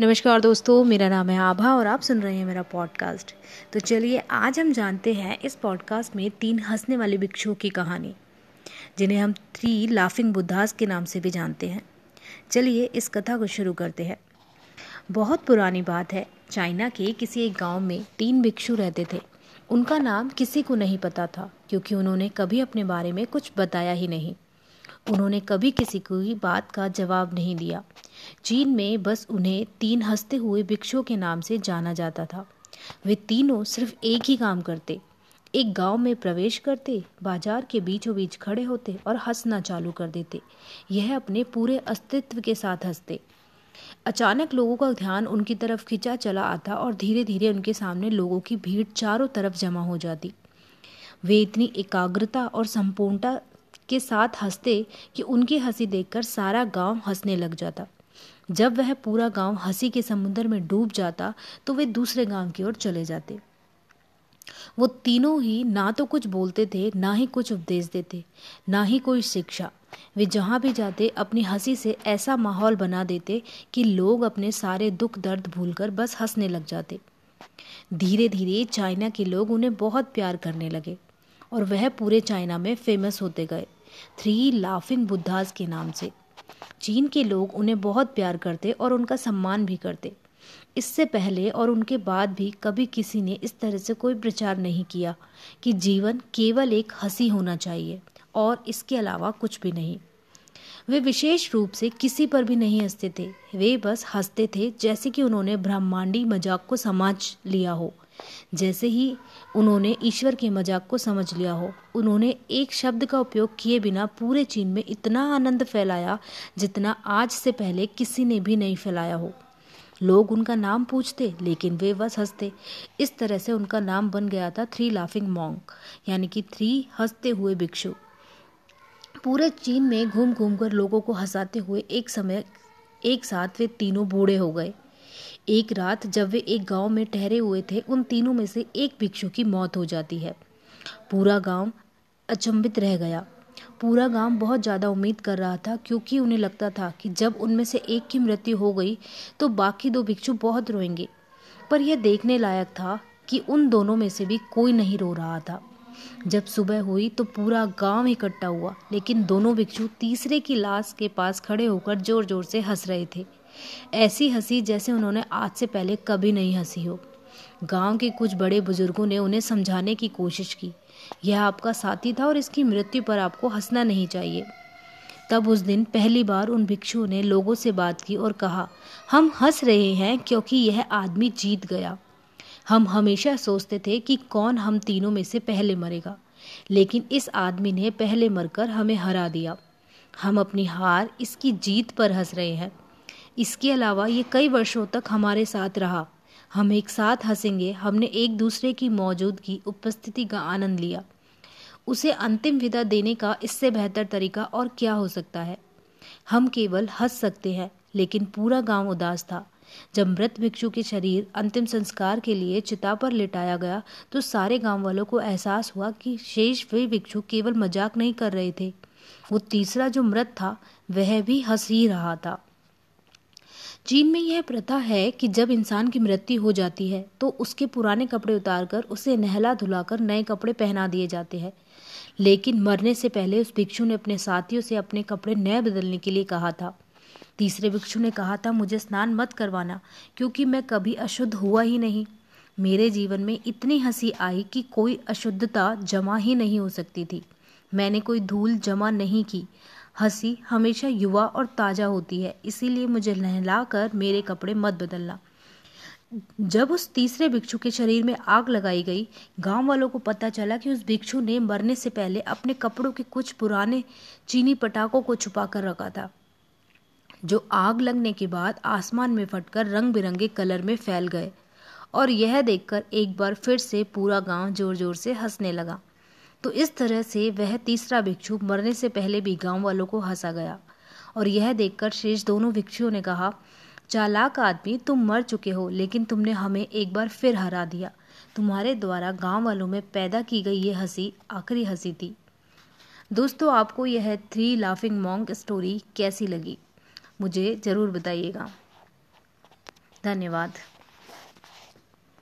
नमस्कार दोस्तों, मेरा नाम है आभा और आप सुन रहे हैं मेरा पॉडकास्ट तो चलिए, आज हम जानते हैं इस पॉडकास्ट में तीन हंसने वाले भिक्षुओं की कहानी, जिन्हें हम थ्री लाफिंग बुद्धास के नाम से भी जानते हैं। चलिए, इस कथा को शुरू करते हैं। बहुत पुरानी बात है, चाइना के किसी एक गाँव में तीन भिक्षु रहते थे। उनका नाम किसी को नहीं पता था, क्योंकि उन्होंने कभी अपने बारे में कुछ बताया ही नहीं। उन्होंने कभी किसी की बात का जवाब नहीं दिया। चीन में बस उन्हें तीन हँसते हुए भिक्षुओं के नाम से जाना जाता था। वे तीनों सिर्फ़ एक ही काम करते। एक गाँव में प्रवेश करते, बाज़ार के बीचों बीच खड़े होते और हंसना चालू कर देते। यह अपने पूरे अस्तित्व के साथ हँसते। अचानक लोगों का ध्यान उनकी तरफ़ खिंचा चला आता और धीरे धीरे उनके सामने लोगों की भीड़ चारों तरफ़ जमा हो जाती। वे इतनी एकाग्रता और संपूर्णता के साथ हँसते कि उनकी हँसी देखकर सारा गाँव हंसने लग जाता। जब वह पूरा गाँव हँसी के समुद्र में डूब जाता तो वे दूसरे गाँव की ओर चले जाते। वो तीनों ही ना तो कुछ बोलते थे, ना ही कुछ उपदेश देते, ना ही कोई शिक्षा। वे जहाँ भी जाते, अपनी हँसी से ऐसा माहौल बना देते कि लोग अपने सारे दुख दर्द भूलकर बस हंसने लग जाते। धीरे धीरे चाइना के लोग उन्हें बहुत प्यार करने लगे और वह पूरे चाइना में फ़ेमस होते गए थ्री लाफिंग बुद्धास के नाम से। चीन के लोग उन्हें बहुत प्यार करते और उनका सम्मान भी करते। इससे पहले और उनके बाद भी कभी किसी ने इस तरह से कोई प्रचार नहीं किया कि जीवन केवल एक हँसी होना चाहिए और इसके अलावा कुछ भी नहीं। वे विशेष रूप से किसी पर भी नहीं हँसते थे। वे बस हँसते थे जैसे कि उन्होंने ब्रह्मांडी मज़ाक को समझ लिया हो। जैसे ही उन्होंने ईश्वर के मज़ाक को समझ लिया हो, उन्होंने एक शब्द का उपयोग किए बिना पूरे चीन में इतना आनंद फैलाया जितना आज से पहले किसी ने भी नहीं फैलाया हो। लोग उनका नाम पूछते, लेकिन वे बस हँसते। इस तरह से उनका नाम बन गया था थ्री लाफिंग मॉन्क, यानी कि थ्री हँसते हुए भिक्षु। पूरे चीन में घूम घूम कर लोगों को हंसाते हुए एक समय, एक साथ वे तीनों बूढ़े हो गए। एक रात जब वे एक गाँव में ठहरे हुए थे, उन तीनों में से एक भिक्षु की मौत हो जाती है। पूरा गाँव अचंभित रह गया। पूरा गाँव बहुत ज़्यादा उम्मीद कर रहा था, क्योंकि उन्हें लगता था कि जब उनमें से एक की मृत्यु हो गई तो बाकी दो भिक्षु बहुत रोएँगे। पर यह देखने लायक था कि उन दोनों में से भी कोई नहीं रो रहा था। जब सुबह हुई तो पूरा गाँव इकट्ठा हुआ, लेकिन दोनों भिक्षु तीसरे की लाश के पास खड़े होकर ज़ोर ज़ोर से हंस रहे थे। ऐसी हँसी जैसे उन्होंने आज से पहले कभी नहीं हँसी हो। गाँव के कुछ बड़े बुज़ुर्गों ने उन्हें समझाने की कोशिश की। यह आपका साथी था और इसकी मृत्यु पर आपको हंसना नहीं चाहिए। तब उस दिन पहली बार उन भिक्षुओं ने लोगों से बात की और कहा, हम हंस रहे हैं क्योंकि यह आदमी जीत गया। हम हमेशा सोचते थे कि कौन हम तीनों में से पहले मरेगा, लेकिन इस आदमी ने पहले मरकर हमें हरा दिया। हम अपनी हार, इसकी जीत पर हंस रहे हैं। इसके अलावा ये कई वर्षों तक हमारे साथ रहा। हम एक साथ हंसेंगे, हमने एक दूसरे की मौजूदगी, उपस्थिति का आनंद लिया। उसे अंतिम विदा देने का इससे बेहतर तरीका और क्या हो सकता है? हम केवल हंस सकते हैं, लेकिन पूरा गाँव उदास था। जब मृत भिक्षु के शरीर अंतिम संस्कार के लिए चिता पर लिटाया गया तो सारे गाँव वालों को एहसास हुआ कि शेष वे भिक्षु केवल मज़ाक नहीं कर रहे थे। वो तीसरा जो मृत था, वह भी हंस ही रहा था। चीन में यह प्रथा है कि जब इंसान की मृत्यु हो जाती है तो उसके पुराने कपड़े उतारकर उसे नहला धुलाकर नए कपड़े पहना दिए जाते हैं। लेकिन मरने से पहले उस भिक्षु ने अपने साथियों से अपने कपड़े नए बदलने के लिए कहा था। तीसरे भिक्षु ने कहा था, मुझे स्नान मत करवाना, क्योंकि मैं कभी अशुद्ध हुआ ही नहीं। मेरे जीवन में इतनी हँसी आई कि कोई अशुद्धता जमा ही नहीं हो सकती थी। मैंने कोई धूल जमा नहीं की। हँसी हमेशा युवा और ताज़ा होती है, इसीलिए मुझे नहला कर मेरे कपड़े मत बदलना। जब उस तीसरे भिक्षु के शरीर में आग लगाई गई, गाँव वालों को पता चला कि उस भिक्षु ने मरने से पहले अपने कपड़ों के कुछ पुराने चीनी पटाखों को छुपा कर रखा था, जो आग लगने के बाद आसमान में फटकर रंग बिरंगे कलर में फैल गए और यह देखकर एक बार फिर से पूरा गाँव ज़ोर ज़ोर से हंसने लगा। तो इस तरह से वह तीसरा भिक्षु मरने से पहले भी गाँव वालों को हंसा गया। और यह देखकर शेष दोनों भिक्षुओं ने कहा, चालाक आदमी, तुम मर चुके हो, लेकिन तुमने हमें एक बार फिर हरा दिया। तुम्हारे द्वारा गाँव वालों में पैदा की गई ये हँसी आखिरी हँसी थी। दोस्तों, आपको यह थ्री लाफिंग मॉन्ग स्टोरी कैसी लगी, मुझे ज़रूर बताइएगा। धन्यवाद।